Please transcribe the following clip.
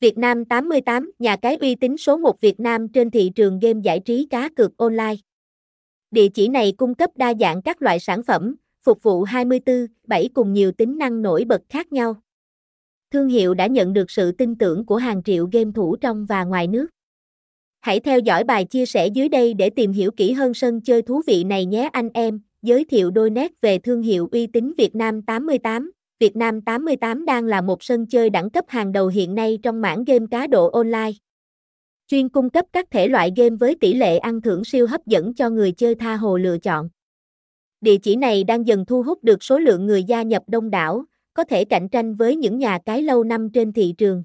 Việt Nam 88, nhà cái uy tín số 1 Việt Nam trên thị trường game giải trí cá cược online. Địa chỉ này cung cấp đa dạng các loại sản phẩm, phục vụ 24/7 cùng nhiều tính năng nổi bật khác nhau. Thương hiệu đã nhận được sự tin tưởng của hàng triệu game thủ trong và ngoài nước. Hãy theo dõi bài chia sẻ dưới đây để tìm hiểu kỹ hơn sân chơi thú vị này nhé anh em. Giới thiệu đôi nét về thương hiệu uy tín Việt Nam 88. Việt Nam 88 đang là một sân chơi đẳng cấp hàng đầu hiện nay trong mảng game cá độ online. Chuyên cung cấp các thể loại game với tỷ lệ ăn thưởng siêu hấp dẫn cho người chơi tha hồ lựa chọn. Địa chỉ này đang dần thu hút được số lượng người gia nhập đông đảo, có thể cạnh tranh với những nhà cái lâu năm trên thị trường.